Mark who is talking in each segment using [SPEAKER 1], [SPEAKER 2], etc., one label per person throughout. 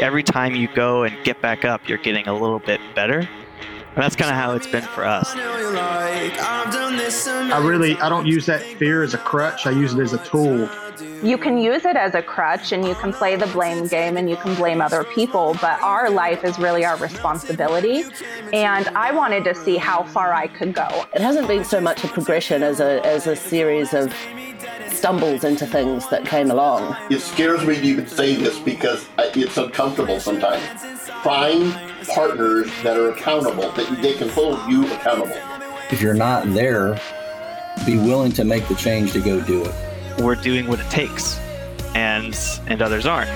[SPEAKER 1] every time you go and get back up, you're getting a little bit better. And that's kind of how it's been for us.
[SPEAKER 2] I really I don't use that fear as a crutch. I use it as a tool.
[SPEAKER 3] You can use it as a crutch and you can play the blame game and you can blame other people, but our life is really our responsibility. And I wanted to see how far I could go.
[SPEAKER 4] It hasn't been so much a progression as a as a series of stumbles into things that came along.
[SPEAKER 5] It scares me to even say this because it's uncomfortable sometimes. Find partners that are accountable, that they can hold you accountable.
[SPEAKER 6] If you're not there, be willing to make the change to go do it.
[SPEAKER 1] We're doing what it takes, and and others aren't.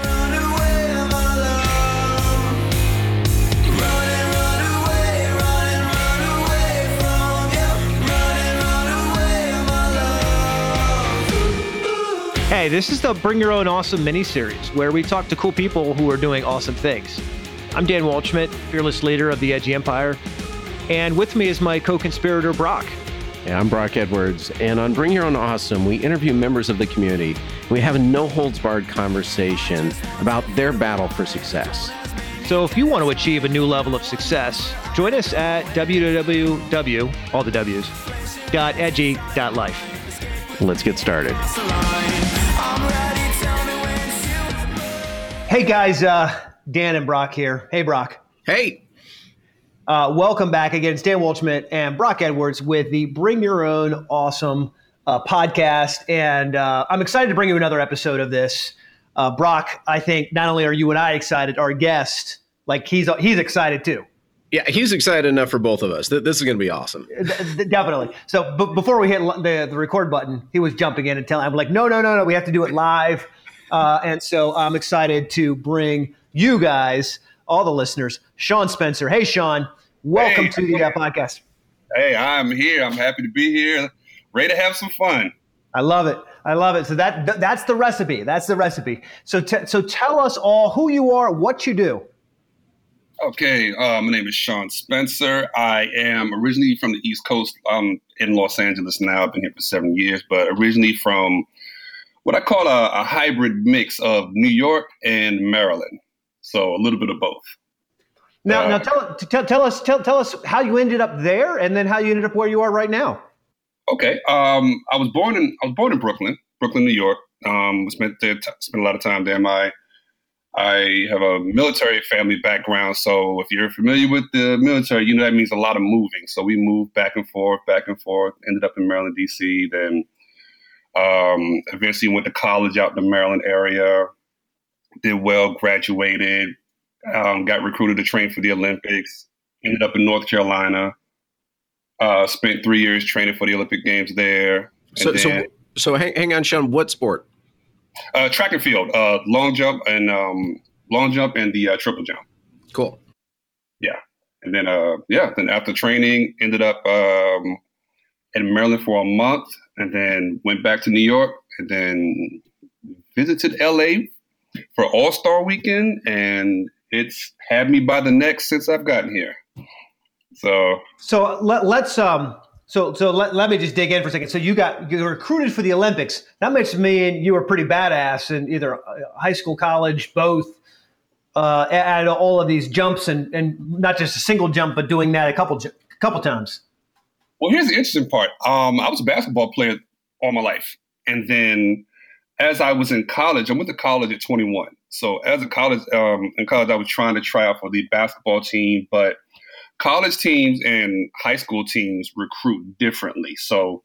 [SPEAKER 7] Hey, this is the Bring Your Own Awesome mini series where we talk to cool people who are doing awesome things. I'm Dan Waldschmidt, fearless leader of the Edgy Empire, and with me is my co conspirator, Brock.
[SPEAKER 8] Yeah, I'm Brock Edwards, and on Bring Your Own Awesome, we interview members of the community. We have a no holds barred conversation about their battle for success.
[SPEAKER 7] So if you want to achieve a new level of success, join us at www, all the W's, dot edgy dot life.
[SPEAKER 8] Let's get started.
[SPEAKER 7] Hey guys, uh, Dan and Brock here. Hey Brock.
[SPEAKER 9] Hey.
[SPEAKER 7] Uh, welcome back again. It's Dan Waldschmidt and Brock Edwards with the Bring Your Own Awesome uh, podcast. And uh, I'm excited to bring you another episode of this. Uh, Brock, I think not only are you and I excited, our guest, like he's he's excited too.
[SPEAKER 9] Yeah, he's excited enough for both of us. This is going to be awesome.
[SPEAKER 7] Definitely. So b- before we hit the, the record button, he was jumping in and telling, I'm like, no, no, no, no, we have to do it live. Uh, and so I'm excited to bring you guys, all the listeners, Sean Spencer. Hey, Sean, welcome hey, to the uh, podcast.
[SPEAKER 10] Hey, I'm here. I'm happy to be here. Ready to have some fun.
[SPEAKER 7] I love it. I love it. So that that's the recipe. That's the recipe. So t- so tell us all who you are, what you do.
[SPEAKER 10] Okay, uh, my name is Sean Spencer. I am originally from the East Coast. I'm in Los Angeles now. I've been here for seven years, but originally from what I call a, a hybrid mix of New York and Maryland. So a little bit of both.
[SPEAKER 7] Now, uh, now tell, tell, tell us tell, tell us how you ended up there, and then how you ended up where you are right now.
[SPEAKER 10] Okay, um, I was born in I was born in Brooklyn, Brooklyn, New York. Um, spent there, t- spent a lot of time there. My I have a military family background, so if you're familiar with the military, you know that means a lot of moving. So we moved back and forth, back and forth. Ended up in Maryland, D.C. Then um, eventually went to college out in the Maryland area. Did well, graduated, um, got recruited to train for the Olympics. Ended up in North Carolina. Uh, spent three years training for the Olympic Games there.
[SPEAKER 9] So, then, so, so hang, hang on, Sean. What sport?
[SPEAKER 10] Uh, track and field, uh, long jump and um, long jump and the uh, triple jump.
[SPEAKER 9] Cool.
[SPEAKER 10] Yeah, and then uh, yeah, then after training, ended up um, in Maryland for a month, and then went back to New York, and then visited LA for All Star Weekend, and it's had me by the neck since I've gotten here. So,
[SPEAKER 7] so let, us um, so so let, let me just dig in for a second. So you got you recruited for the Olympics. That makes me and you were pretty badass in either high school, college, both. Uh, at all of these jumps and and not just a single jump, but doing that a couple a couple times.
[SPEAKER 10] Well, here's the interesting part. Um, I was a basketball player all my life, and then as I was in college, I went to college at 21. So as a college um, in college, I was trying to try out for the basketball team, but college teams and high school teams recruit differently. So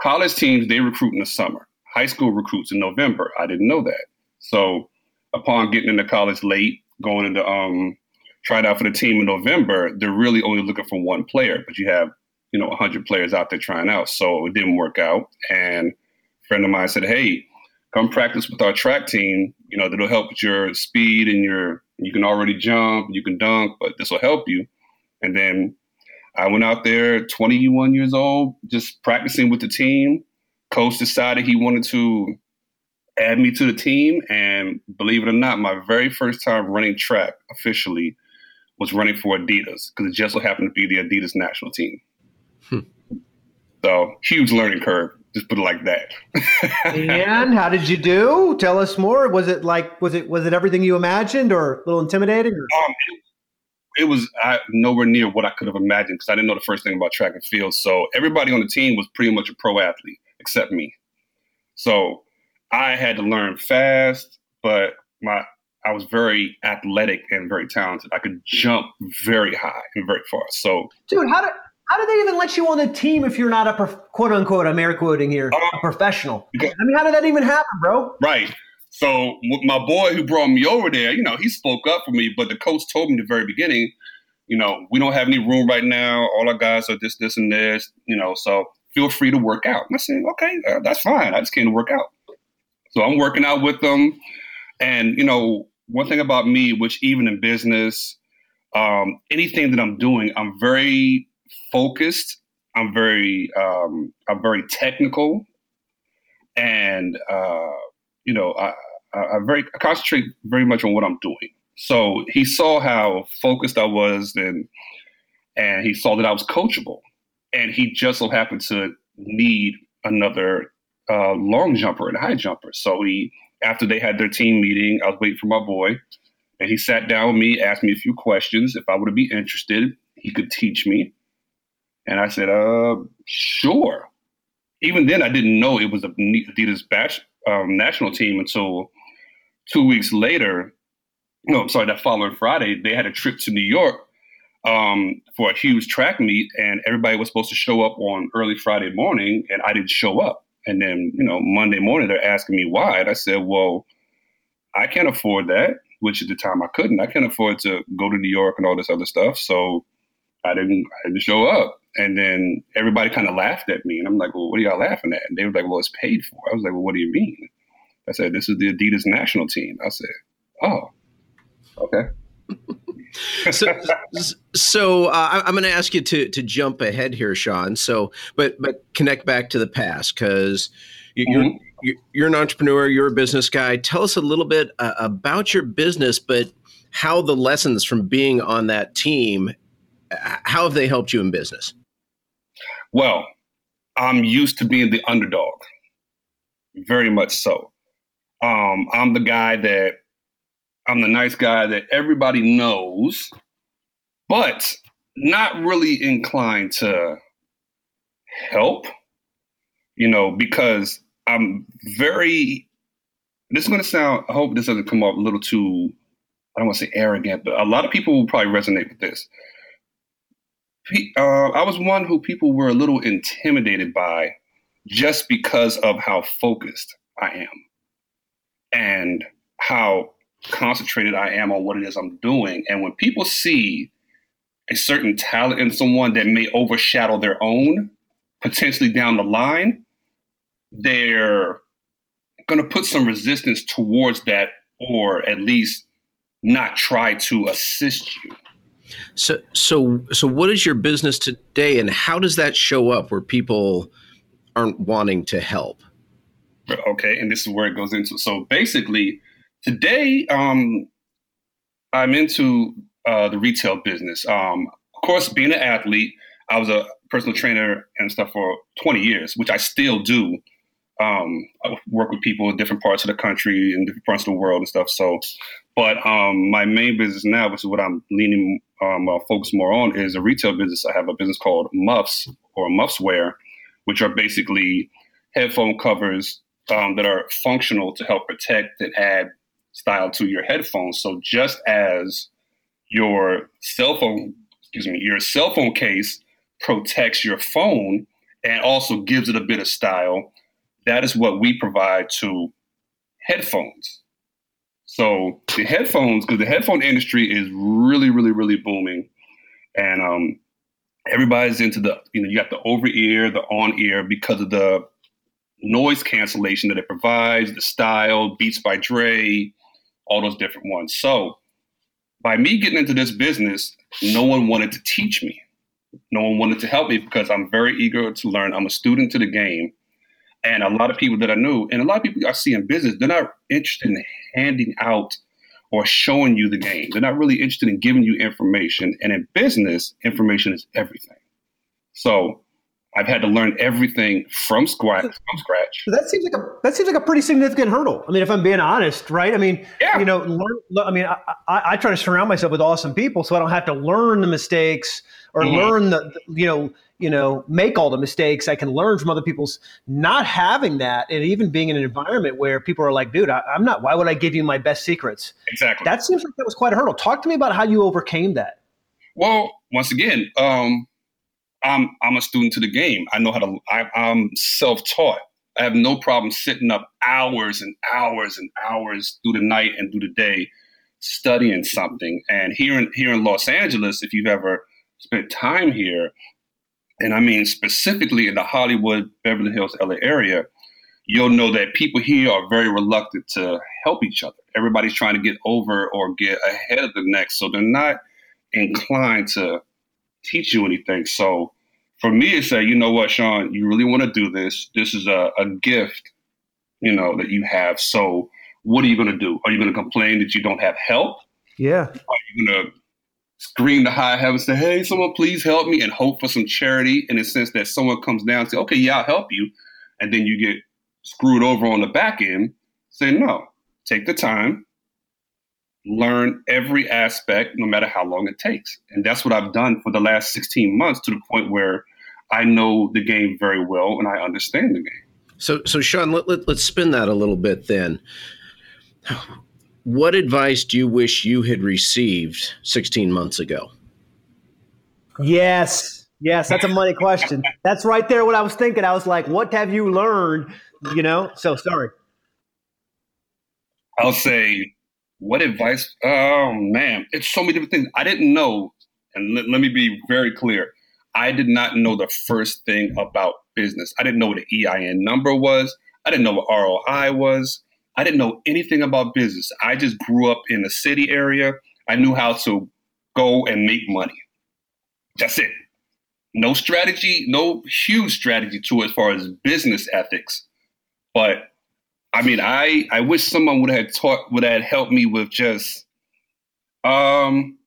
[SPEAKER 10] college teams they recruit in the summer. High school recruits in November. I didn't know that. So upon getting into college late, going into um trying out for the team in November, they're really only looking for one player, but you have, you know, 100 players out there trying out. So it didn't work out. And a friend of mine said, "Hey, come practice with our track team. You know, that'll help with your speed and your you can already jump, you can dunk, but this will help you." And then I went out there, 21 years old, just practicing with the team. Coach decided he wanted to add me to the team. And believe it or not, my very first time running track officially was running for Adidas because it just so happened to be the Adidas national team. Hmm. So huge learning curve. Just put it like that.
[SPEAKER 7] and how did you do? Tell us more. Was it like was it was it everything you imagined, or a little intimidating? Or?
[SPEAKER 10] Um, it, it was I, nowhere near what I could have imagined because I didn't know the first thing about track and field. So everybody on the team was pretty much a pro athlete except me. So I had to learn fast, but my I was very athletic and very talented. I could jump very high and very far. So,
[SPEAKER 7] dude, how did how do they even let you on the team if you're not a prof- quote unquote? I'm air quoting here, um, a professional. Because, I mean, how did that even happen, bro?
[SPEAKER 10] Right. So my boy who brought me over there, you know, he spoke up for me, but the coach told me at the very beginning, you know, we don't have any room right now. All our guys are this, this, and this, you know, so feel free to work out. And I said, okay, uh, that's fine. I just came to work out. So I'm working out with them. And, you know, one thing about me, which even in business, um, anything that I'm doing, I'm very focused. I'm very, um, I'm very technical, and uh, you know, I, I, very I concentrate very much on what I'm doing. So he saw how focused I was, and and he saw that I was coachable, and he just so happened to need another uh, long jumper and high jumper. So he after they had their team meeting, I was waiting for my boy, and he sat down with me, asked me a few questions. If I would be interested, he could teach me. And I said, uh, sure. Even then, I didn't know it was a Adidas batch, um, national team until two weeks later. No, I'm sorry, that following Friday, they had a trip to New York um, for a huge track meet, and everybody was supposed to show up on early Friday morning, and I didn't show up. And then, you know, Monday morning, they're asking me why. And I said, well, I can't afford that, which at the time I couldn't. I can't afford to go to New York and all this other stuff. So I didn't, I didn't show up. And then everybody kind of laughed at me. And I'm like, well, what are y'all laughing at? And they were like, well, it's paid for. I was like, well, what do you mean? I said, this is the Adidas national team. I said, oh, okay.
[SPEAKER 8] so, so uh, I'm going to ask you to to jump ahead here, Sean. So, but but connect back to the past because you're, mm-hmm. you're, you're an entrepreneur, you're a business guy. Tell us a little bit uh, about your business, but how the lessons from being on that team, how have they helped you in business?
[SPEAKER 10] Well, I'm used to being the underdog, very much so. Um, I'm the guy that I'm the nice guy that everybody knows, but not really inclined to help, you know, because I'm very, this is going to sound, I hope this doesn't come off a little too, I don't want to say arrogant, but a lot of people will probably resonate with this. Uh, I was one who people were a little intimidated by just because of how focused I am and how concentrated I am on what it is I'm doing. And when people see a certain talent in someone that may overshadow their own, potentially down the line, they're going to put some resistance towards that or at least not try to assist you.
[SPEAKER 8] So so so what is your business today and how does that show up where people aren't wanting to help?
[SPEAKER 10] Okay, and this is where it goes into. So basically, Today, um, I'm into uh, the retail business. Um, of course, being an athlete, I was a personal trainer and stuff for 20 years, which I still do. Um, I work with people in different parts of the country and different parts of the world and stuff. So, but um, my main business now, which is what I'm leaning um, uh, focus more on, is a retail business. I have a business called Muffs or Muffswear, which are basically headphone covers um, that are functional to help protect and add style to your headphones. So just as your cell phone, excuse me, your cell phone case protects your phone and also gives it a bit of style, that is what we provide to headphones. So the headphones, because the headphone industry is really, really, really booming, and um, everybody's into the, you know, you got the over ear, the on ear because of the noise cancellation that it provides, the style, Beats by Dre, all those different ones. So by me getting into this business, no one wanted to teach me. No one wanted to help me because I'm very eager to learn. I'm a student to the game. And a lot of people that I knew, and a lot of people I see in business, they're not interested in handing out or showing you the game. They're not really interested in giving you information. And in business, information is everything. So I've had to learn everything from scratch. From scratch.
[SPEAKER 7] That seems like a that seems like a pretty significant hurdle. I mean, if I'm being honest, right? I mean,
[SPEAKER 10] yeah.
[SPEAKER 7] you know, learn, I mean, I, I, I, try to surround myself with awesome people so I don't have to learn the mistakes or mm-hmm. learn the, you know, you know, make all the mistakes. I can learn from other people's not having that, and even being in an environment where people are like, "Dude, I, I'm not. Why would I give you my best secrets?"
[SPEAKER 10] Exactly.
[SPEAKER 7] That seems like that was quite a hurdle. Talk to me about how you overcame that.
[SPEAKER 10] Well, once again, um, I'm I'm a student to the game. I know how to. I, I'm self-taught. I have no problem sitting up hours and hours and hours through the night and through the day studying something. And here in here in Los Angeles, if you've ever spent time here, and I mean specifically in the Hollywood, Beverly Hills, LA area, you'll know that people here are very reluctant to help each other. Everybody's trying to get over or get ahead of the next, so they're not inclined to teach you anything. So for me, it's say, you know what, Sean, you really want to do this. This is a, a gift, you know, that you have. So what are you going to do? Are you going to complain that you don't have help?
[SPEAKER 7] Yeah.
[SPEAKER 10] Are you going to scream to high heavens, say, hey, someone please help me, and hope for some charity in the sense that someone comes down and say, okay, yeah, I'll help you. And then you get screwed over on the back end. Say, no, take the time, learn every aspect, no matter how long it takes. And that's what I've done for the last 16 months to the point where I know the game very well and I understand the game.
[SPEAKER 8] So, so Sean, let, let, let's spin that a little bit then. What advice do you wish you had received 16 months ago?
[SPEAKER 7] Yes. Yes, that's a money question. That's right there what I was thinking. I was like, what have you learned? You know, so sorry.
[SPEAKER 10] I'll say what advice? Oh man, it's so many different things. I didn't know, and let, let me be very clear. I did not know the first thing about business. I didn't know what an EIN number was. I didn't know what ROI was. I didn't know anything about business. I just grew up in a city area. I knew how to go and make money. That's it. No strategy, no huge strategy to as far as business ethics. But I mean, I I wish someone would have taught would have helped me with just um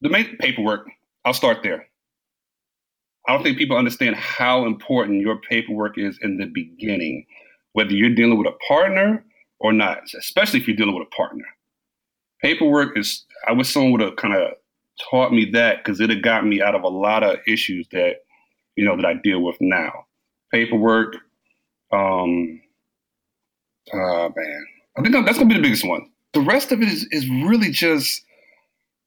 [SPEAKER 10] the main paperwork. I'll start there. I don't think people understand how important your paperwork is in the beginning, whether you're dealing with a partner or not, especially if you're dealing with a partner. Paperwork is, I wish someone would have kind of taught me that because it have got me out of a lot of issues that, you know, that I deal with now. Paperwork, um, Oh man, I think that's gonna be the biggest one. The rest of it is is really just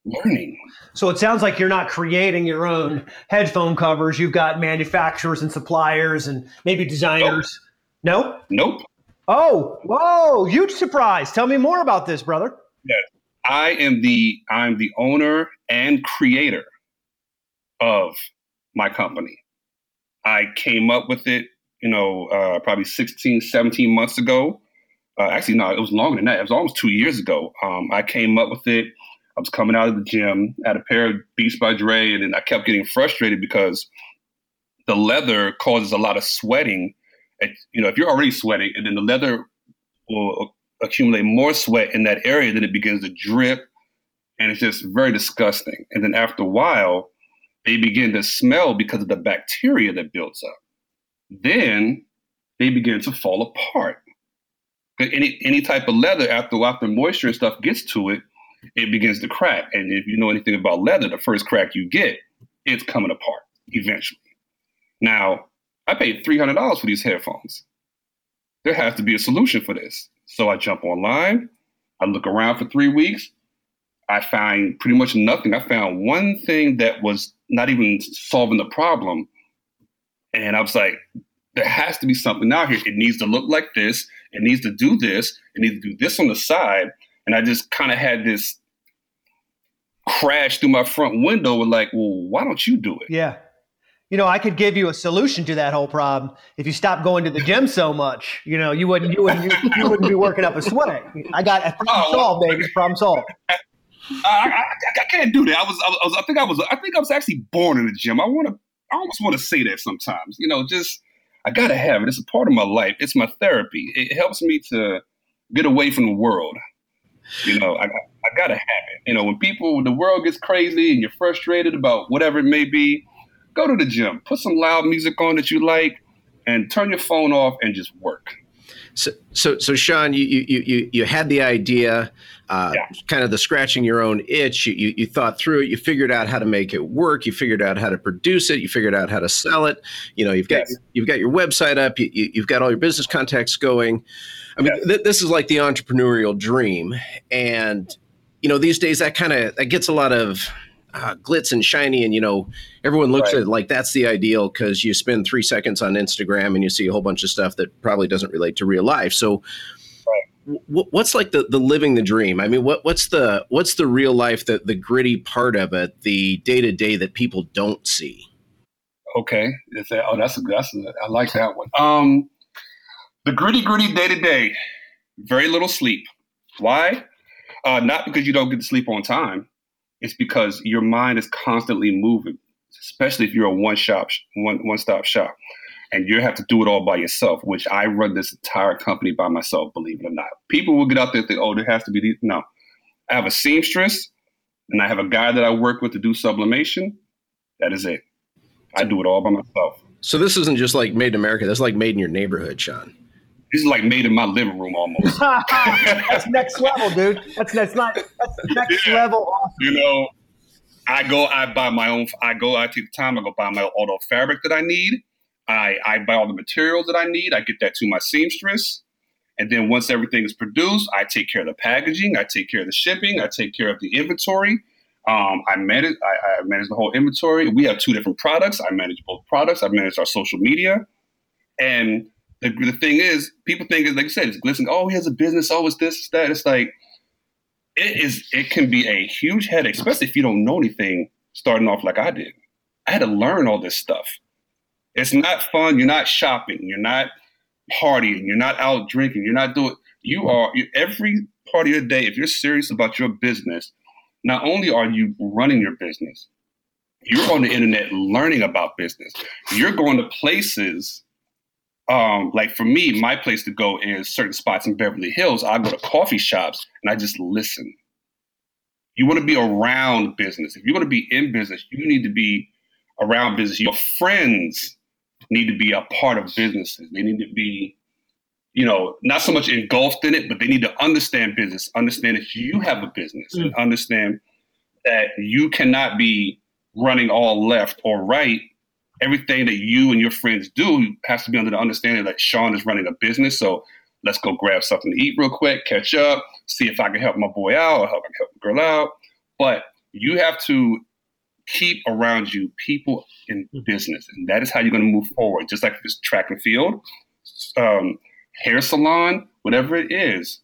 [SPEAKER 10] learning.
[SPEAKER 7] So it sounds like you're not creating your own headphone covers. You've got manufacturers and suppliers and maybe designers.
[SPEAKER 10] Nope.
[SPEAKER 7] No?
[SPEAKER 10] Nope.
[SPEAKER 7] Oh, whoa, huge surprise. Tell me more about this, brother.
[SPEAKER 10] Yes. I am the I'm the owner and creator of my company. I came up with it, you know, uh, probably 16, 17 months ago uh, actually, no, it was longer than that. It was almost two years ago. Um, I came up with it. I was coming out of the gym, had a pair of Beats by Dre, and then I kept getting frustrated because the leather causes a lot of sweating. you know, if you're already sweating, and then the leather will accumulate more sweat in that area, then it begins to drip, and it's just very disgusting. And then after a while, they begin to smell because of the bacteria that builds up. Then they begin to fall apart any any type of leather after after moisture and stuff gets to it, it begins to crack. And if you know anything about leather, the first crack you get, it's coming apart eventually. Now, I paid three hundred dollars for these headphones. There has to be a solution for this. So I jump online. I look around for three weeks. I find pretty much nothing. I found one thing that was not even solving the problem. And I was like, there has to be something out here. It needs to look like this. It needs to do this. It needs to do this on the side. And I just kind of had this crash through my front window with like, well, why don't you do it?
[SPEAKER 7] Yeah. You know, I could give you a solution to that whole problem if you stop going to the gym so much. You know, you wouldn't you wouldn't you, you wouldn't be working up a sweat. I got a problem oh, solved, baby. Problem solved. I,
[SPEAKER 10] I, I, can't do that. I was, I was, I think I was, I think I was actually born in the gym. I want to, I almost want to say that sometimes. You know, just I gotta have it. It's a part of my life. It's my therapy. It helps me to get away from the world. You know, I, I gotta have it. You know, when people, when the world gets crazy and you're frustrated about whatever it may be, Go to the gym, put some loud music on that you like, and turn your phone off and just work.
[SPEAKER 8] So, so, so Sean, you you you you had the idea, uh, yeah. kind of the scratching your own itch. You, you, you thought through it. You figured out how to make it work. You figured out how to produce it. You figured out how to sell it. You know, you've got yes. you've got your website up. You, you, have got all your business contacts going. I mean, yes. th- this is like the entrepreneurial dream, and you know, these days that kind of that gets a lot of uh, glitz and shiny, and you know everyone looks right. at it like that's the ideal because you spend three seconds on Instagram and you see a whole bunch of stuff that probably doesn't relate to real life. So, right. w- what's like the the living the dream? I mean, what what's the what's the real life that the gritty part of it, the day to day that people don't see?
[SPEAKER 10] Okay, that, oh that's a that's a, I like that one. Um, the gritty gritty day to day, very little sleep. Why? Uh, not because you don't get to sleep on time it's because your mind is constantly moving, especially if you're a one shop, one one stop shop, and you have to do it all by yourself. Which I run this entire company by myself, believe it or not. People will get out there and think, "Oh, there has to be these." No, I have a seamstress, and I have a guy that I work with to do sublimation. That is it. I do it all by myself.
[SPEAKER 8] So this isn't just like made in America. That's like made in your neighborhood, Sean.
[SPEAKER 10] This is like made in my living room almost.
[SPEAKER 7] that's next level, dude. That's that's not that's next yeah. level. Awesome.
[SPEAKER 10] You know, I go, I buy my own. I go, I take the time. I go buy my all the fabric that I need. I I buy all the materials that I need. I get that to my seamstress, and then once everything is produced, I take care of the packaging. I take care of the shipping. I take care of the inventory. Um, I manage. I, I manage the whole inventory. We have two different products. I manage both products. I manage our social media, and the, the thing is, people think, like I said, it's glistening. Oh, he has a business. Oh, it's this, that. It's like it is. It can be a huge headache, especially if you don't know anything starting off like I did. I had to learn all this stuff. It's not fun. You're not shopping. You're not partying. You're not out drinking. You're not doing. You are every part of your day. If you're serious about your business, not only are you running your business, you're on the internet learning about business. You're going to places um, like for me, my place to go is certain spots in Beverly Hills. I go to coffee shops and I just listen. You want to be around business. If you want to be in business, you need to be around business. Your friends need to be a part of businesses. They need to be, you know, not so much engulfed in it, but they need to understand business, understand that you have a business, mm. and understand that you cannot be running all left or right everything that you and your friends do has to be under the understanding that Sean is running a business. So let's go grab something to eat real quick, catch up, see if I can help my boy out or help, help the girl out. But you have to keep around you people in mm-hmm. business, and that is how you're going to move forward. Just like this track and field, um, hair salon, whatever it is.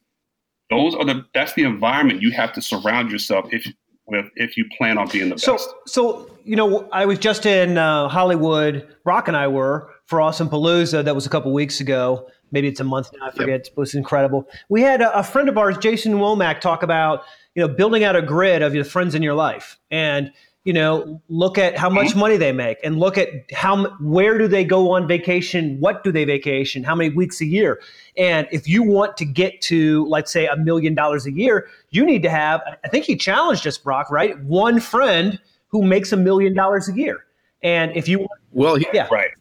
[SPEAKER 10] Those are the that's the environment you have to surround yourself if with if you plan on being the
[SPEAKER 7] so,
[SPEAKER 10] best.
[SPEAKER 7] So, you know, I was just in uh, Hollywood. Brock and I were for Awesome Palooza. That was a couple weeks ago. Maybe it's a month now. I forget. Yep. It was incredible. We had a, a, friend of ours, Jason Womack, talk about you know building out a grid of your friends in your life and you know look at how much mm-hmm. money they make and look at how where do they go on vacation? What do they vacation? How many weeks a year? And if you want to get to let's say a million dollars a year you need to have i think he challenged us brock right? One friend who makes a million dollars a year. And if you
[SPEAKER 8] well he,
[SPEAKER 10] yeah. right.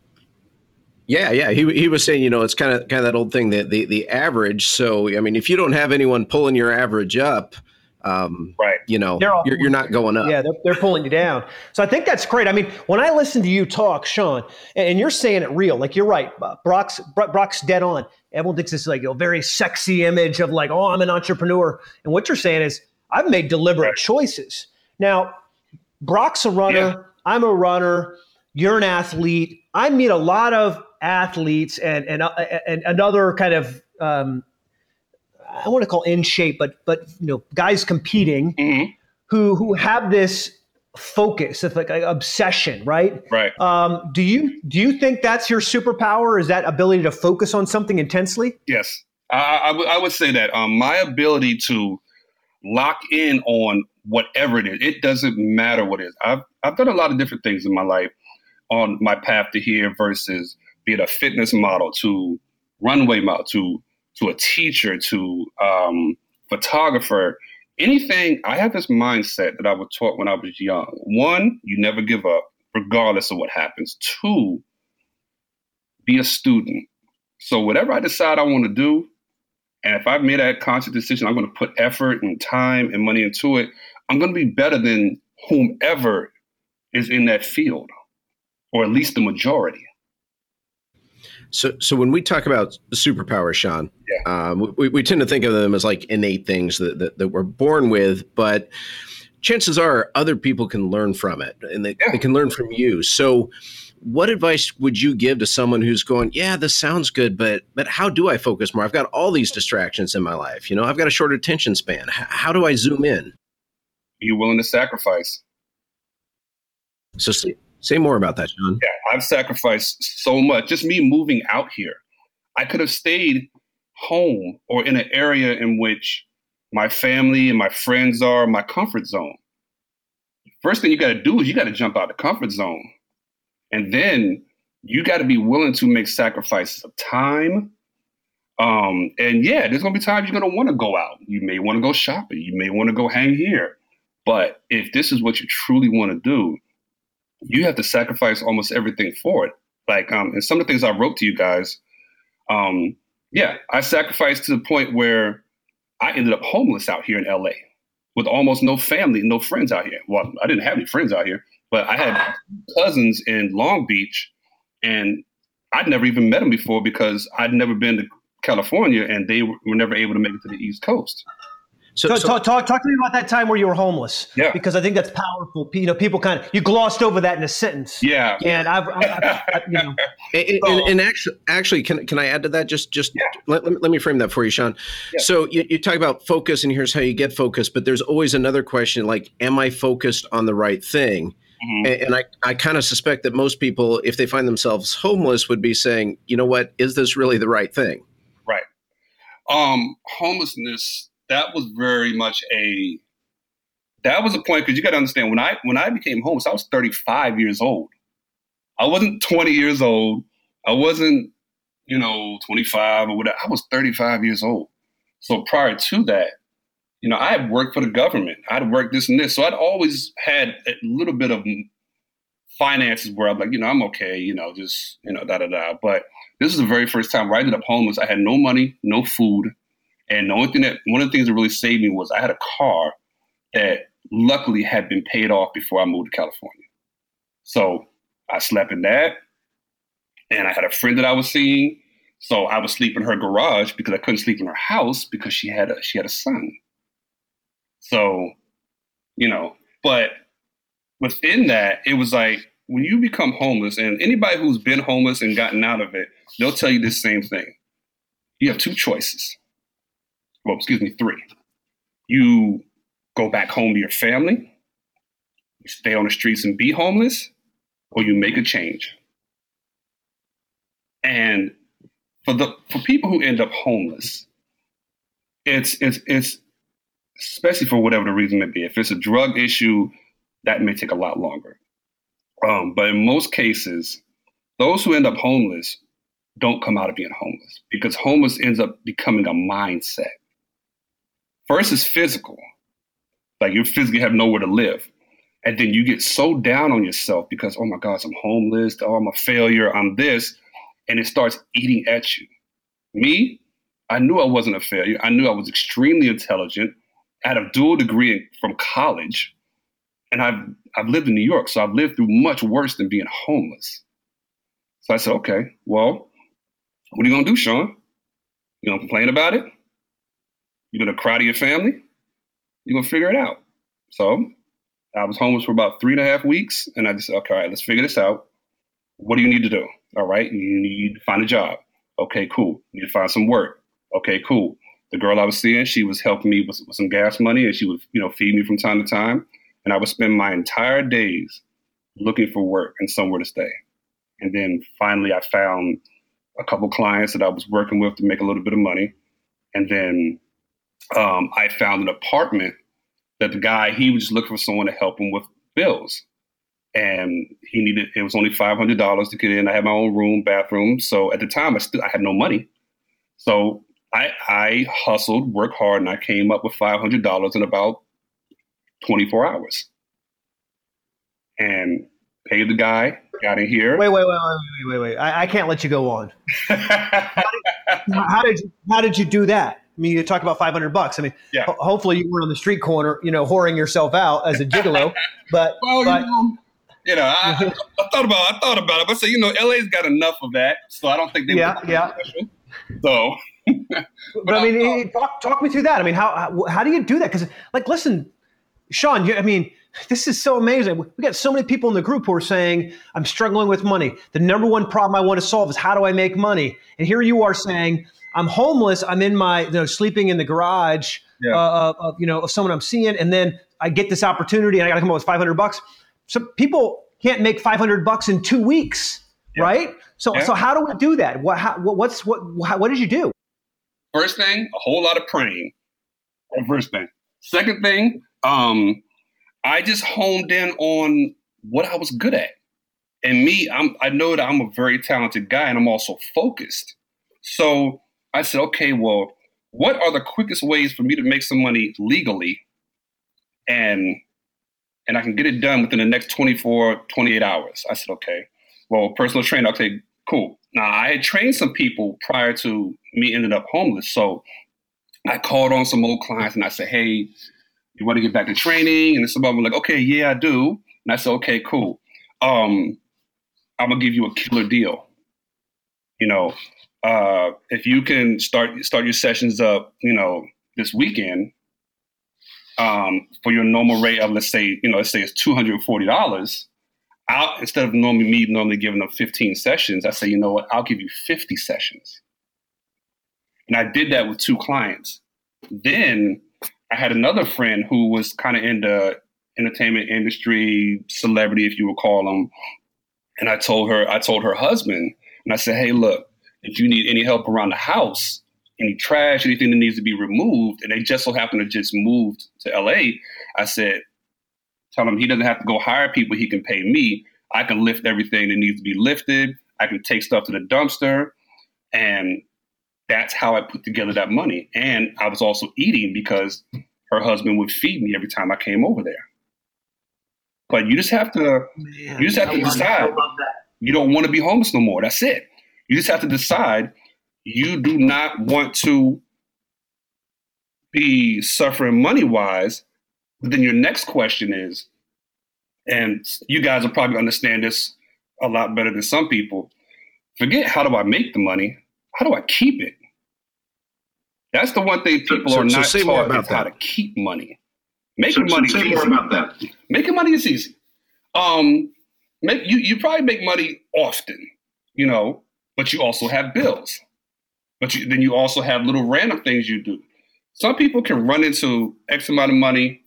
[SPEAKER 8] Yeah, yeah. He, he was saying, you know, it's kind of kind of that old thing that the the average. So I mean, if you don't have anyone pulling your average up, um,
[SPEAKER 10] right.
[SPEAKER 8] You know, all, you're, you're, not going up.
[SPEAKER 7] Yeah, they're, they're, pulling you down. So I think that's great. I mean, when I listen to you talk, Sean, and you're saying it real, like you're right. Brock's Brock's dead on. Everyone thinks this is like a very sexy image of like, oh, I'm an entrepreneur. And what you're saying is, I've made deliberate right. choices. Now, Brock's a runner. Yeah. I'm a runner. You're an athlete. I meet a lot of athletes and and uh, and another kind of um, I want to call in shape, but but you know, guys competing mm-hmm. who who have this focus, of like an obsession, right?
[SPEAKER 10] Right.
[SPEAKER 7] Um, do you do you think that's your superpower? Is that ability to focus on something intensely?
[SPEAKER 10] Yes, I, I, w- I would say that um, my ability to lock in on whatever it is, it doesn't matter what it is. I've I've done a lot of different things in my life on my path to here versus be it a fitness model to runway model to to a teacher to um, photographer, anything. I have this mindset that I was taught when I was young. One, you never give up. regardless of what happens. Two, be a student. So whatever I decide I want to do, and if I've made that conscious decision, I'm going to put effort and time and money into it. I'm going to be better than whomever is in that field, or at least the majority.
[SPEAKER 8] So, so when we talk about superpowers, Sean, yeah. um, we, we tend to think of them as like innate things that, that, that we're born with, but chances are other people can learn from it and they, yeah. they can learn from you. So, what advice would you give to someone who's going, yeah, this sounds good, but but how do I focus more? I've got all these distractions in my life. You know, I've got a short attention span. H- how do I zoom in? Are
[SPEAKER 10] you willing to sacrifice?
[SPEAKER 8] So say, say more about that, Sean.
[SPEAKER 10] Yeah, I've sacrificed so much. Just me moving out here. I could have stayed home or in an area in which my family and my friends are, my comfort zone. First thing you got to do is you got to jump out of the comfort zone. And then you got to be willing to make sacrifices of time. Um, and yeah, there's going to be times you're going to want to go out. You may want to go shopping. You may want to go hang here. But if this is what you truly want to do, you have to sacrifice almost everything for it. Like, um, and some of the things I wrote to you guys, um, yeah, I sacrificed to the point where I ended up homeless out here in LA with almost no family, no friends out here. Well, I didn't have any friends out here, but I had cousins in Long Beach, and I'd never even met them before because I'd never been to California, and they were never able to make it to the East Coast.
[SPEAKER 7] So, so talk, talk, talk to me about that time where you were homeless.
[SPEAKER 10] Yeah.
[SPEAKER 7] Because I think that's powerful. You know, people kind of you glossed over that in a sentence.
[SPEAKER 10] Yeah.
[SPEAKER 7] And I've, I've, I've you know.
[SPEAKER 8] and, and, and, actually, actually, can can I add to that? Just just yeah. let, let, me, let me frame that for you, Sean. Yeah. So you, you talk about focus, and here's how you get focused. But there's always another question, like, am I focused on the right thing? Mm-hmm. And, and I, I kind of suspect that most people, if they find themselves homeless, would be saying, you know what, is this really the right thing?
[SPEAKER 10] Right. Um, homelessness that was very much a that was a point because you got to understand when I when I became homeless, I was 35 years old. I wasn't 20 years old. I wasn't, you know, 25 or whatever. I was 35 years old. So prior to that, you know, I had worked for the government. I'd worked this and this. So I'd always had a little bit of finances where I'm like, you know, I'm okay, you know, just, you know, da da da. But this is the very first time where I ended up homeless. I had no money, no food. And the only thing that one of the things that really saved me was I had a car that luckily had been paid off before I moved to California. So I slept in that. And I had a friend that I was seeing. So I would sleep in her garage because I couldn't sleep in her house because she had a she had a son. So, you know, but within that, it was like when you become homeless, and anybody who's been homeless and gotten out of it, they'll tell you the same thing. You have two choices well, excuse me, three. You go back home to your family, you stay on the streets and be homeless, or you make a change. And for the for people who end up homeless, it's it's it's especially for whatever the reason may be. If it's a drug issue, that may take a lot longer. Um, but in most cases, those who end up homeless don't come out of being homeless because homeless ends up becoming a mindset. First is physical, like you physically have nowhere to live. And then you get so down on yourself because, oh my gosh, I'm homeless, oh, I'm a failure, I'm this. And it starts eating at you. Me, I knew I wasn't a failure. I knew I was extremely intelligent. I had a dual degree from college. And I've, I've lived in New York, so I've lived through much worse than being homeless. So I said, okay, well, what are you going to do, Sean? You going to complain about it? You're gonna cry to your family. You're gonna figure it out. So I was homeless for about three and a half weeks, and I just said, okay, all right, let's figure this out. What do you need to do? All right, you need to find a job. Okay, cool. You need to find some work. Okay, cool. The girl I was seeing, she was helping me with, with some gas money, and she would, you know, feed me from time to time. And I would spend my entire days looking for work and somewhere to stay. And then finally, I found a couple clients that I was working with to make a little bit of money. And then um, I found an apartment that the guy he was just looking for someone to help him with bills, and he needed it was only five hundred dollars to get in. I had my own room, bathroom. So at the time, I still I had no money, so I I hustled, worked hard, and I came up with five hundred dollars in about twenty four hours. And paid the guy, got in here.
[SPEAKER 7] Wait, wait, wait, wait, wait, wait, wait. I, I can't let you go on. how, did, how did how did you do that? I mean, you talk about 500 bucks. I mean,
[SPEAKER 10] Yeah.
[SPEAKER 7] ho- hopefully you weren't on the street corner, you know, whoring yourself out as a gigolo. but,
[SPEAKER 10] Well,
[SPEAKER 7] but
[SPEAKER 10] you know, you know, I, I, I thought about, I thought about it, but I said, you know, LA's got enough of that, so I don't think they.
[SPEAKER 7] Yeah,
[SPEAKER 10] would-
[SPEAKER 7] yeah.
[SPEAKER 10] So
[SPEAKER 7] but I mean, eh, talk, talk me through that. I mean, how how, how do you do that? Because, like, listen, Sean, you, I mean, this is so amazing. We got so many people in the group who are saying, "I'm struggling with money. The number one problem I want to solve is how do I make money?" And here you are saying, "I'm homeless. I'm in my, you know, sleeping in the garage,
[SPEAKER 10] Yeah.
[SPEAKER 7] uh, of, you know, of someone I'm seeing, and then I get this opportunity, and I got to come up with 500 bucks." So people can't make 500 bucks in two weeks, right? So,
[SPEAKER 10] Yeah.
[SPEAKER 7] so how do we do that? What, how, what what's what? How, what did you do?
[SPEAKER 10] first thing, a whole lot of praying. First thing. Second thing, um, I just honed in on what I was good at. And me, I'm I know that I'm a very talented guy and I'm also focused. So I said, okay, well, what are the quickest ways for me to make some money legally and and I can get it done within the next 24, 28 hours? I said, okay. Well, personal trainer, okay, cool. Now I had trained some people prior to me ended up homeless. So I called on some old clients and I said, hey, you want to get back to training? And some of them were like, okay, yeah, I do. And I said, okay, cool. Um, I'm gonna give you a killer deal. You know, uh, if you can start start your sessions up, you know, this weekend, um, for your normal rate of let's say, you know, let's say it's two hundred and forty dollars. I'll instead of normally me normally giving them 15 sessions, I say, you know what, I'll give you 50 sessions. And I did that with two clients. Then I had another friend who was kind of in the entertainment industry, celebrity, if you would call them. And I told her, I told her husband, and I said, hey, look, if you need any help around the house, any trash, anything that needs to be removed, and they just so happen to just moved to LA, I said, tell him he doesn't have to go hire people, he can pay me. I can lift everything that needs to be lifted. I can take stuff to the dumpster. And that's how I put together that money. And I was also eating because her husband would feed me every time I came over there. But you just have to you just have to decide you don't want to be homeless no more. That's it. You just have to decide you do not want to be suffering money wise. But then your next question is, and you guys will probably understand this a lot better than some people. Forget how do I make the money? How do I keep it? That's the one thing people
[SPEAKER 8] so-
[SPEAKER 10] are
[SPEAKER 8] so
[SPEAKER 10] not
[SPEAKER 8] say
[SPEAKER 10] taught
[SPEAKER 8] about
[SPEAKER 10] is how
[SPEAKER 8] that.
[SPEAKER 10] to keep money. Making
[SPEAKER 11] So- so
[SPEAKER 10] money
[SPEAKER 11] say
[SPEAKER 10] is
[SPEAKER 11] more
[SPEAKER 10] easy.
[SPEAKER 11] about that.
[SPEAKER 10] Making money is easy. Um, make you you probably make money often, you know, but you also have bills. But you, then you also have little random things you do. Some people can run into X amount of money.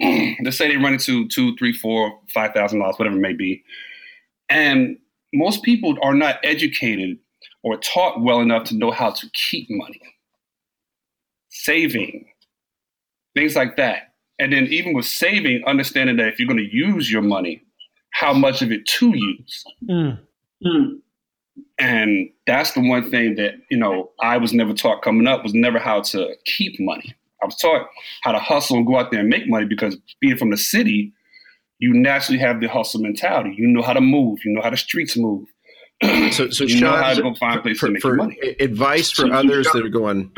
[SPEAKER 10] Let's say they run into two, three, four, five thousand dollars, whatever it may be, and most people are not educated or taught well enough to know how to keep money, saving, things like that. And then even with saving, understanding that if you're going to use your money, how much of it to use. Hmm. Hmm. And that's the one thing that, you know, I was never taught coming up was never how to keep money. I was taught how to hustle and go out there and make money because being from the city, you naturally have the hustle mentality. You know how to move, you know how the streets move.
[SPEAKER 8] So, so
[SPEAKER 10] you know how to go find a place
[SPEAKER 8] for,
[SPEAKER 10] to make
[SPEAKER 8] for
[SPEAKER 10] money.
[SPEAKER 8] advice for
[SPEAKER 10] So-
[SPEAKER 8] others that are going,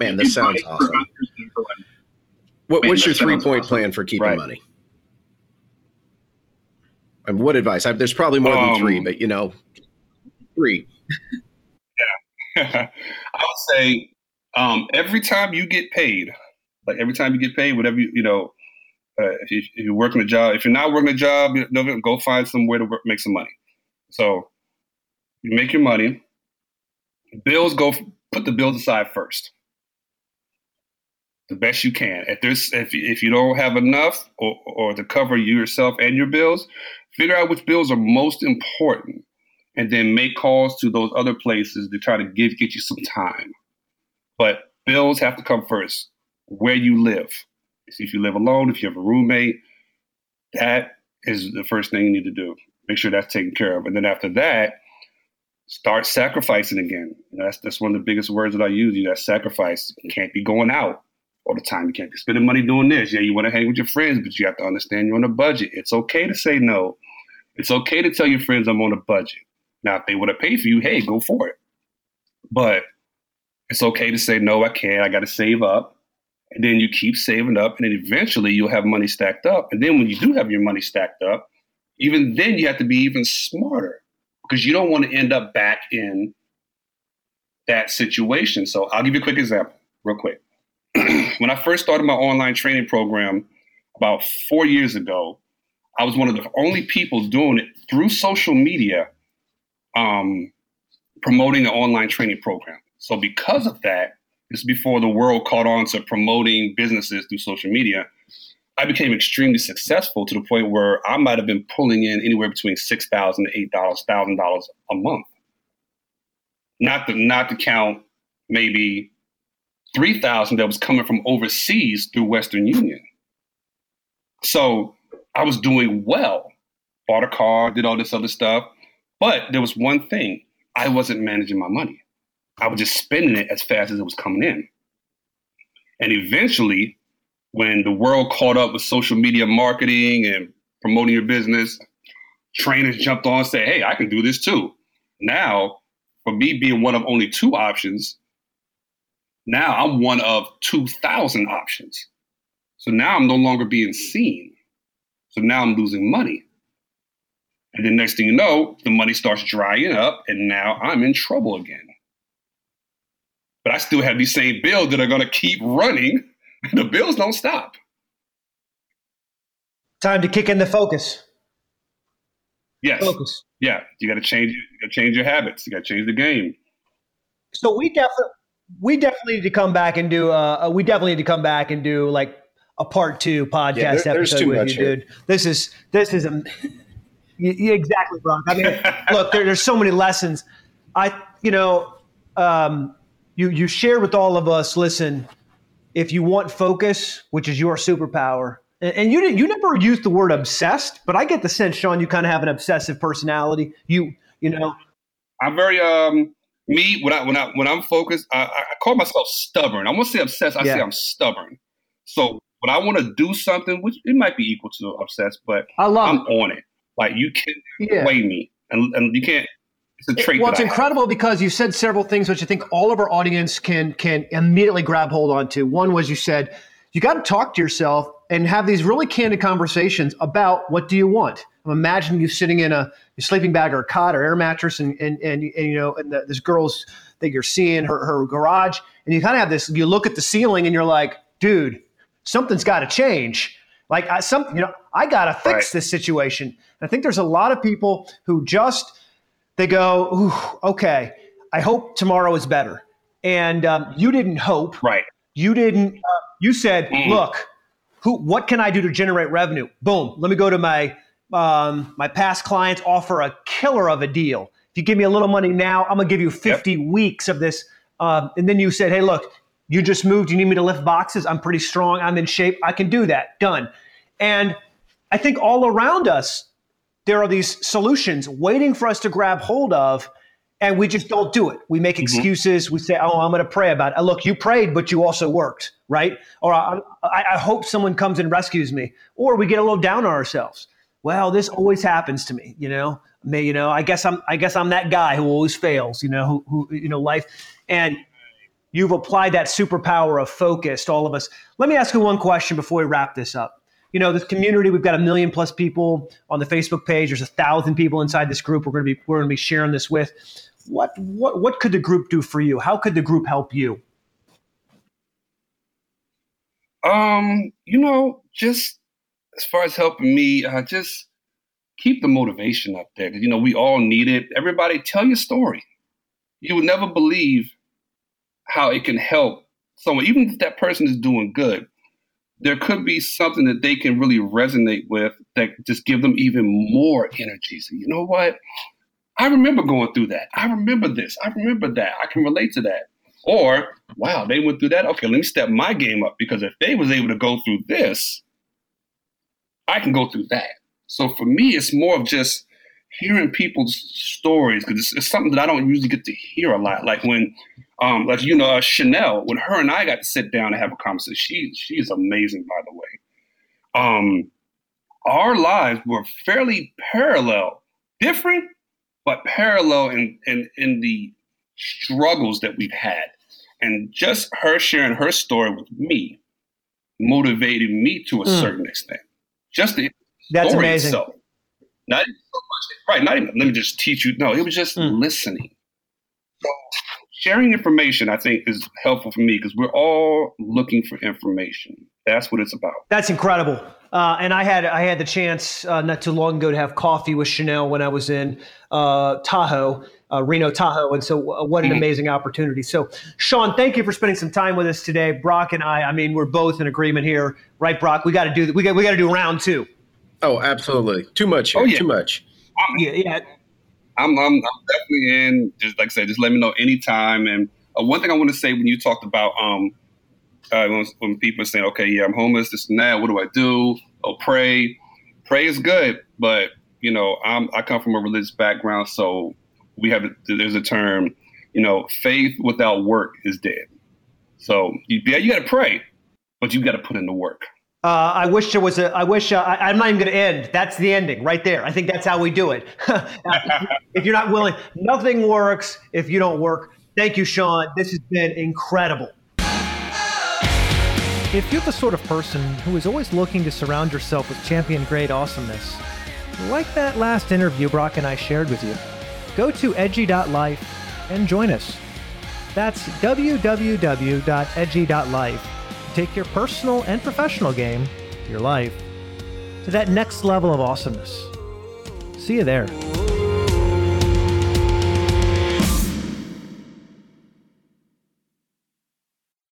[SPEAKER 8] man, this sounds awesome. What,
[SPEAKER 10] Man,
[SPEAKER 8] what's your three point
[SPEAKER 10] awesome.
[SPEAKER 8] plan for keeping
[SPEAKER 10] Right.
[SPEAKER 8] money? And what advice? I, there's probably more than
[SPEAKER 10] Um,
[SPEAKER 8] three, but you know, three.
[SPEAKER 10] yeah, I would say um, every time you get paid, like every time you get paid, whatever you, you know, uh, if, you, you're working a job, if you're not working a job, you know, go find somewhere to work, make some money. So you make your money. Bills go put the bills aside first, the best you can. If there's if if you don't have enough or or to cover you yourself and your bills, figure out which bills are most important and then make calls to those other places to try to give get you some time. But bills have to come first. Where you live. See if you live alone, if you have a roommate, that is the first thing you need to do. Make sure that's taken care of. And then after that, start sacrificing again. You know, that's that's one of the biggest words that I use. You got sacrifice. You can't be going out all the time. You can't be spending money doing this. Yeah, you want to hang with your friends, but you have to understand you're on a budget. It's okay to say no. It's okay to tell your friends I'm on a budget. Now, if they want to pay for you, hey, go for it. But it's okay to say, no, I can't. I got to save up. And then you keep saving up, and then eventually you'll have money stacked up. And then when you do have your money stacked up, even then you have to be even smarter because you don't want to end up back in that situation. So I'll give you a quick example, real quick. when I first started my online training program about four years ago, I was one of the only people doing it through social media, um, promoting an online training program. So because of that, this is before the world caught on to promoting businesses through social media. I became extremely successful to the point where I might have been pulling in anywhere between six thousand to eight dollars, thousand dollars a month. Not to not to count maybe three thousand that was coming from overseas through Western Union. So I was doing well. Bought a car, did all this other stuff. But there was one thing I wasn't managing my money. I was just spending it as fast as it was coming in. And eventually, when the world caught up with social media marketing and promoting your business, trainers jumped on and said, Hey, I can do this too. Now, for me being one of only two options, now I'm one of 2,000 options. So now I'm no longer being seen. So now I'm losing money. And then next thing you know, the money starts drying up, and now I'm in trouble again. But I still have these same bills that are going to keep running. The bills don't stop.
[SPEAKER 7] Time to kick in the focus.
[SPEAKER 10] Yes.
[SPEAKER 7] Focus.
[SPEAKER 10] Yeah, you got to change. You got to change your habits. You got to change the game.
[SPEAKER 7] So we definitely, we definitely need to come back and do. Uh, we definitely need to come back and do like a part two podcast
[SPEAKER 9] Yeah, there-
[SPEAKER 7] episode with you,
[SPEAKER 9] here.
[SPEAKER 7] dude. This is this is a yeah, exactly, Brock. I mean, look, there, there's so many lessons. I, you know, um, you you shared with all of us. Listen, if you want focus, which is your superpower, and, and you didn't, you never used the word obsessed, but I get the sense, Sean, you kind of have an obsessive personality. You, you know,
[SPEAKER 10] I'm very um me when I when I when I'm focused. I, I call myself stubborn. I won't say obsessed. I say I'm stubborn. So when I want to do something, which it might be equal to obsessed, but
[SPEAKER 7] I love
[SPEAKER 10] I'm
[SPEAKER 7] it.
[SPEAKER 10] on it. Like you can't
[SPEAKER 7] Yeah.
[SPEAKER 10] sway me, and and you can't. It's a trait.
[SPEAKER 7] Well, it's
[SPEAKER 10] I have.
[SPEAKER 7] incredible because you said several things which I think all of our audience can can immediately grab hold onto. One was you said you got to talk to yourself and have these really candid conversations about what do you want. I'm imagining you sitting in a, a sleeping bag or a cot or air mattress, and and and, and you know, and the, this girl's that you're seeing her her garage, and you kind of have this. You look at the ceiling and you're like, dude, something's got to change. Like I, some, you know, I got to fix
[SPEAKER 10] Right.
[SPEAKER 7] this situation. And I think there's a lot of people who just they go, Ooh, okay, I hope tomorrow is better. And um, you didn't hope.
[SPEAKER 10] Right.
[SPEAKER 7] You didn't. Uh, you said,
[SPEAKER 10] Mm.
[SPEAKER 7] look, who? What can I do to generate revenue? Boom. Let me go to my um, my past clients. Offer a killer of a deal. If you give me a little money now, I'm gonna give you 50 weeks of this. Um, and then you said, hey, look, you just moved. You need me to lift boxes. I'm pretty strong. I'm in shape. I can do that. Done. And I think all around us, there are these solutions waiting for us to grab hold of, and we just don't do it. We make mm-hmm. excuses. We say, "Oh, I'm going to pray about it." Look, you prayed, but you also worked, right? Or I, I, I hope someone comes and rescues me. Or we get a little down on ourselves. Well, this always happens to me, you know. May you know, I guess I'm, I guess I'm that guy who always fails, you know, who, who you know, life, and you've applied that superpower of focus to all of us. Let me ask you one question before we wrap this up you know this community we've got a million plus people on the facebook page there's a thousand people inside this group we're going to be we're going to be sharing this with what what what could the group do for you how could the group help you
[SPEAKER 10] Um, you know, just as far as helping me, uh, just keep the motivation up there. You know, we all need it. Everybody, tell your story. You would never believe how it can help someone, even if that person is doing good. There could be something that they can really resonate with that just give them even more energy. So, you know what? I remember going through that. I remember this. I remember that. I can relate to that. Or, wow, they went through that. Okay, let me step my game up because if they was able to go through this, I can go through that. So for me, it's more of just hearing people's stories because it's, it's something that I don't usually get to hear a lot. Like when, um, like you know, uh, Chanel, when her and I got to sit down and have a conversation, she she is amazing, by the way. Um, our lives were fairly parallel, different, but parallel in, in, in the struggles that we've had. And just her sharing her story with me motivated me to a mm. certain extent. Just the
[SPEAKER 7] That's story amazing. itself.
[SPEAKER 10] Not even so much, right, not even, let me just teach you. No, it was just mm. listening. So sharing information, I think, is helpful for me because we're all looking for information. That's what it's about.
[SPEAKER 7] That's incredible. Uh, and I had I had the chance uh, not too long ago to have coffee with Chanel when I was in uh, Tahoe, uh, Reno Tahoe, and so uh, what an mm-hmm. amazing opportunity. So, Sean, thank you for spending some time with us today. Brock and I, I mean, we're both in agreement here, right? Brock, we got to do we got we got to do round two.
[SPEAKER 8] Oh, absolutely, too much. Here. Oh, yeah. too much.
[SPEAKER 10] I'm, yeah, yeah. I'm, I'm, I'm definitely in. Just like I said, just let me know anytime. And uh, one thing I want to say when you talked about um, uh, when, when, people are saying, okay, yeah, I'm homeless, this and that, what do I do? Oh, pray. Pray is good, but you know, I'm, I come from a religious background, so we have there's a term, you know, faith without work is dead. So you, yeah, you got to pray, but you got to put in the work.
[SPEAKER 7] Uh, I wish there was a. I wish uh, I, am not even going to end. That's the ending right there. I think that's how we do it. if you're not willing, nothing works if you don't work. Thank you, Sean. This has been incredible.
[SPEAKER 11] If you're the sort of person who is always looking to surround yourself with champion grade awesomeness, like that last interview Brock and I shared with you, go to edgy.life and join us. That's www.edgy.life. Take your personal and professional game, your life, to that next level of awesomeness. See you there.